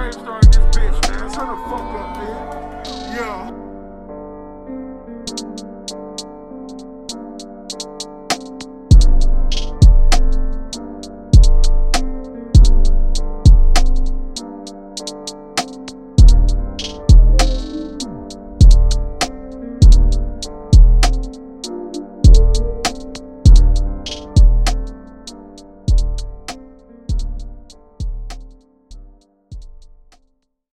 brain starting this bitch. Turn the fuck up.